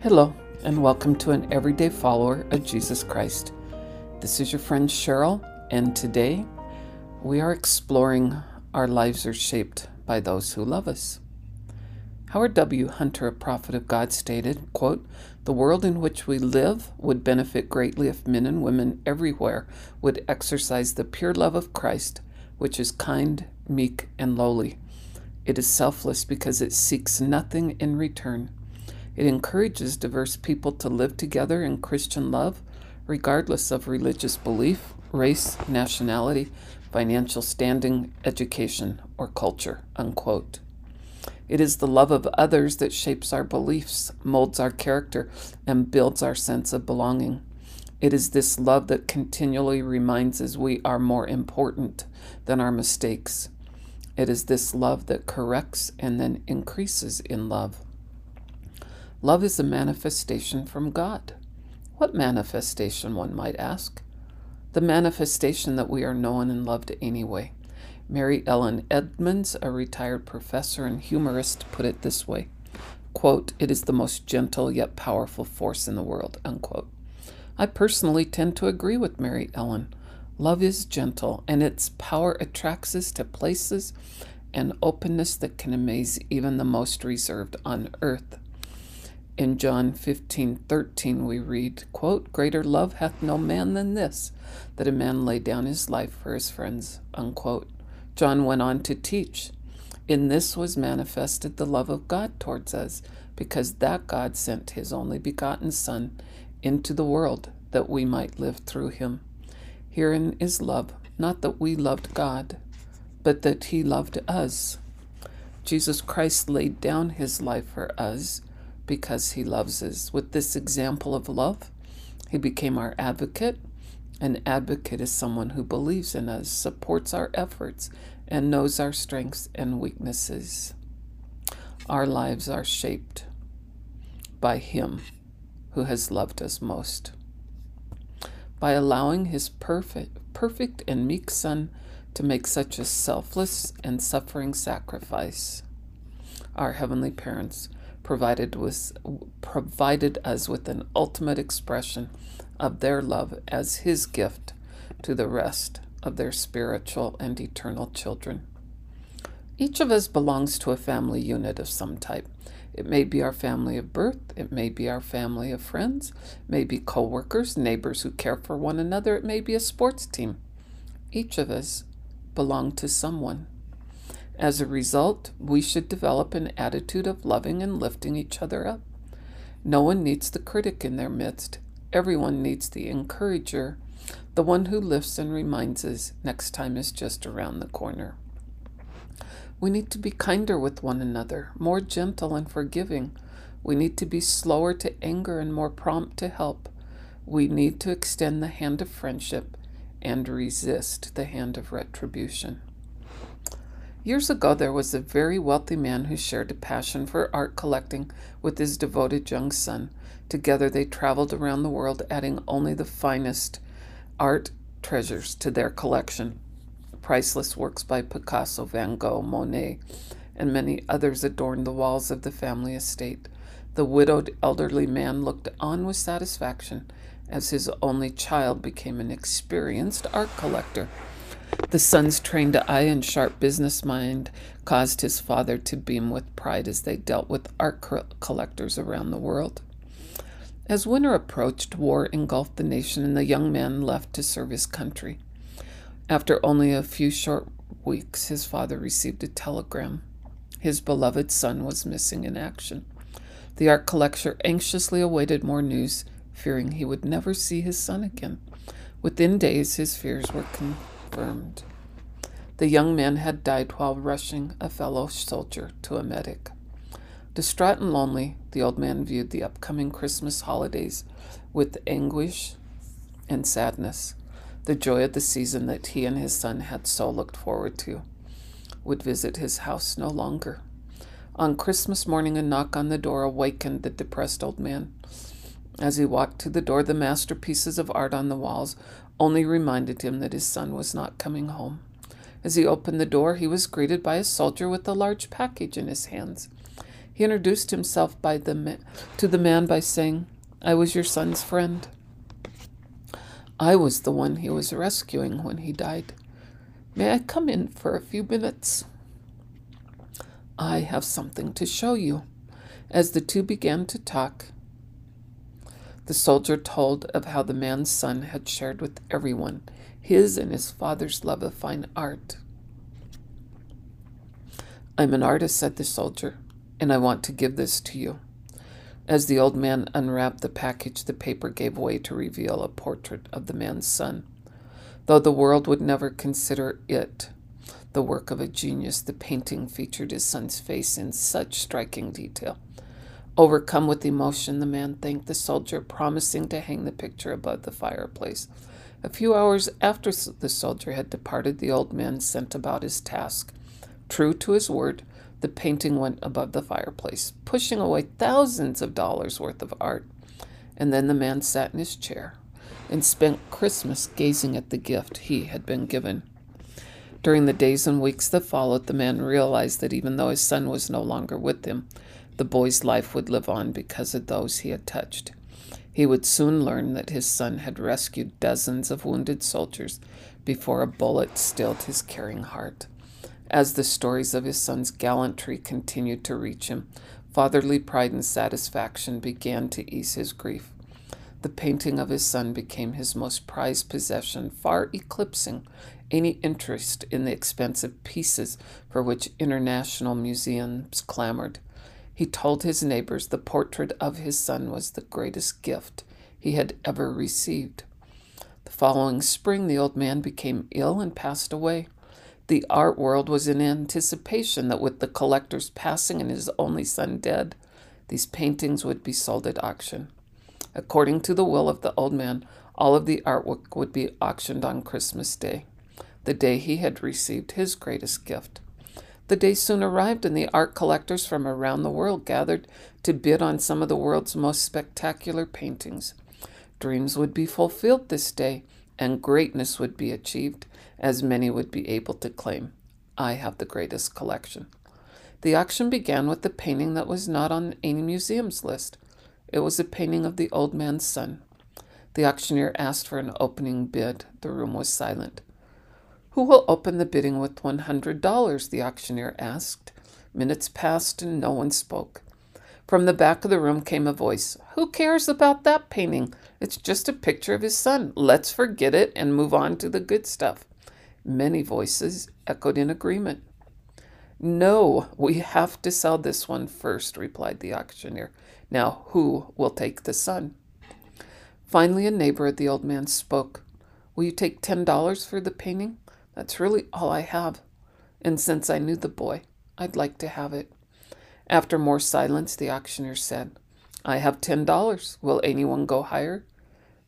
Hello, and welcome to an everyday follower of Jesus Christ. This is your friend Cheryl, and today we are exploring Our Lives Are Shaped by Those Who Love Us. Howard W. Hunter, a prophet of God, stated, quote, The world in which we live would benefit greatly if men and women everywhere would exercise the pure love of Christ, which is kind, meek, and lowly. It is selfless because it seeks nothing in return. It encourages diverse people to live together in Christian love, regardless of religious belief, race, nationality, financial standing, education, or culture. Unquote. It is the love of others that shapes our beliefs, molds our character, and builds our sense of belonging. It is this love that continually reminds us we are more important than our mistakes. It is this love that corrects and then increases in love. Love is a manifestation from God. What manifestation, one might ask? The manifestation that we are known and loved anyway. Mary Ellen Edmunds, a retired professor and humorist, put it this way quote, It is the most gentle yet powerful force in the world. Unquote. I personally tend to agree with Mary Ellen. Love is gentle, and its power attracts us to places and openness that can amaze even the most reserved on earth. In John 15:13 we read, quote, "Greater love hath no man than this, that a man lay down his life for his friends." Unquote. John went on to teach, "In this was manifested the love of God towards us, because that God sent his only begotten Son into the world that we might live through him. Herein is love, not that we loved God, but that he loved us." Jesus Christ laid down his life for us because he loves us. With this example of love, he became our advocate. An advocate is someone who believes in us, supports our efforts, and knows our strengths and weaknesses. Our lives are shaped by him who has loved us most. By allowing his perfect, perfect and meek Son to make such a selfless and suffering sacrifice, our heavenly parents provided, was, provided us with an ultimate expression of their love as His gift to the rest of their spiritual and eternal children. Each of us belongs to a family unit of some type. It may be our family of birth, it may be our family of friends, it may be co workers, neighbors who care for one another, it may be a sports team. Each of us belong to someone. As a result, we should develop an attitude of loving and lifting each other up. No one needs the critic in their midst. Everyone needs the encourager, the one who lifts and reminds us next time is just around the corner. We need to be kinder with one another, more gentle and forgiving. We need to be slower to anger and more prompt to help. We need to extend the hand of friendship and resist the hand of retribution. Years ago, there was a very wealthy man who shared a passion for art collecting with his devoted young son. Together, they traveled around the world, adding only the finest art treasures to their collection. Priceless works by Picasso, Van Gogh, Monet, and many others adorned the walls of the family estate. The widowed elderly man looked on with satisfaction as his only child became an experienced art collector. The son's trained eye and sharp business mind caused his father to beam with pride as they dealt with art collectors around the world. As winter approached, war engulfed the nation, and the young man left to serve his country. After only a few short weeks, his father received a telegram. His beloved son was missing in action. The art collector anxiously awaited more news, fearing he would never see his son again. Within days, his fears were confirmed confirmed. The young man had died while rushing a fellow soldier to a medic. Distraught and lonely, the old man viewed the upcoming Christmas holidays with anguish and sadness. The joy of the season that he and his son had so looked forward to would visit his house no longer. On Christmas morning, a knock on the door awakened the depressed old man. As he walked to the door, the masterpieces of art on the walls only reminded him that his son was not coming home. As he opened the door, he was greeted by a soldier with a large package in his hands. He introduced himself by the ma- to the man by saying, I was your son's friend. I was the one he was rescuing when he died. May I come in for a few minutes? I have something to show you. As the two began to talk, the soldier told of how the man's son had shared with everyone his and his father's love of fine art. I'm an artist, said the soldier, and I want to give this to you. As the old man unwrapped the package, the paper gave way to reveal a portrait of the man's son. Though the world would never consider it the work of a genius, the painting featured his son's face in such striking detail. Overcome with emotion, the man thanked the soldier, promising to hang the picture above the fireplace. A few hours after the soldier had departed, the old man sent about his task. True to his word, the painting went above the fireplace, pushing away thousands of dollars worth of art. And then the man sat in his chair and spent Christmas gazing at the gift he had been given. During the days and weeks that followed, the man realized that even though his son was no longer with him, the boy's life would live on because of those he had touched. He would soon learn that his son had rescued dozens of wounded soldiers before a bullet stilled his caring heart. As the stories of his son's gallantry continued to reach him, fatherly pride and satisfaction began to ease his grief. The painting of his son became his most prized possession, far eclipsing any interest in the expensive pieces for which international museums clamored. He told his neighbors the portrait of his son was the greatest gift he had ever received. The following spring, the old man became ill and passed away. The art world was in anticipation that with the collector's passing and his only son dead, these paintings would be sold at auction. According to the will of the old man, all of the artwork would be auctioned on Christmas Day, the day he had received his greatest gift. The day soon arrived, and the art collectors from around the world gathered to bid on some of the world's most spectacular paintings. Dreams would be fulfilled this day, and greatness would be achieved, as many would be able to claim, I have the greatest collection. The auction began with the painting that was not on any museum's list. It was a painting of the old man's son. The auctioneer asked for an opening bid. The room was silent. Who will open the bidding with $100? the auctioneer asked. Minutes passed and no one spoke. From the back of the room came a voice. Who cares about that painting? It's just a picture of his son. Let's forget it and move on to the good stuff. Many voices echoed in agreement. No, we have to sell this one first, replied the auctioneer. Now, who will take the son? Finally, a neighbor of the old man spoke. Will you take ten dollars for the painting? That's really all I have. And since I knew the boy, I'd like to have it. After more silence, the auctioneer said, I have ten dollars. Will anyone go higher?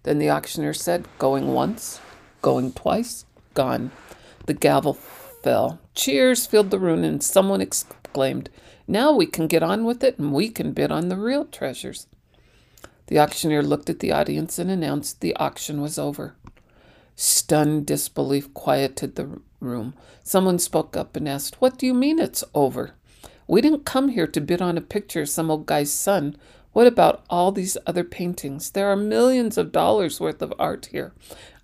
Then the auctioneer said, Going once, going twice, gone. The gavel fell. Cheers filled the room, and someone exclaimed, Now we can get on with it, and we can bid on the real treasures. The auctioneer looked at the audience and announced the auction was over. Stunned disbelief quieted the room. Someone spoke up and asked, What do you mean it's over? We didn't come here to bid on a picture of some old guy's son. What about all these other paintings? There are millions of dollars worth of art here.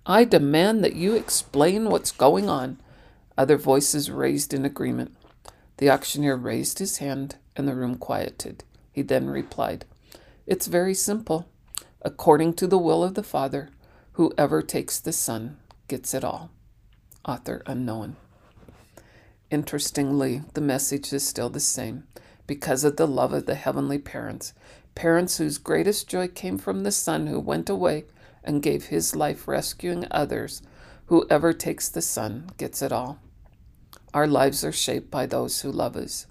I demand that you explain what's going on. Other voices raised in agreement. The auctioneer raised his hand and the room quieted. He then replied, It's very simple. According to the will of the Father, Whoever takes the Son gets it all. Author unknown. Interestingly, the message is still the same because of the love of the heavenly parents, parents whose greatest joy came from the Son who went away and gave his life rescuing others. Whoever takes the Son gets it all. Our lives are shaped by those who love us.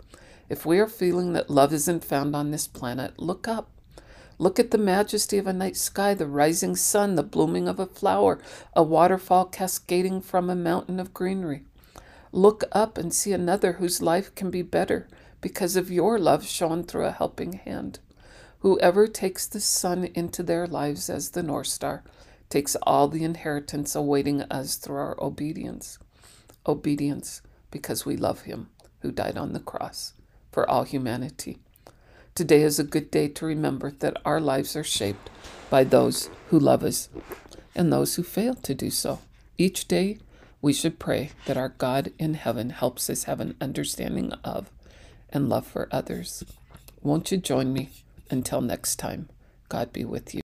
If we are feeling that love isn't found on this planet, look up. Look at the majesty of a night sky, the rising sun, the blooming of a flower, a waterfall cascading from a mountain of greenery. Look up and see another whose life can be better because of your love shown through a helping hand. Whoever takes the Son into their lives as the North Star takes all the inheritance awaiting us through our obedience. Obedience because we love him who died on the cross for all humanity. Today is a good day to remember that our lives are shaped by those who love us and those who fail to do so. Each day, we should pray that our God in heaven helps us have an understanding of and love for others. Won't you join me? Until next time, God be with you.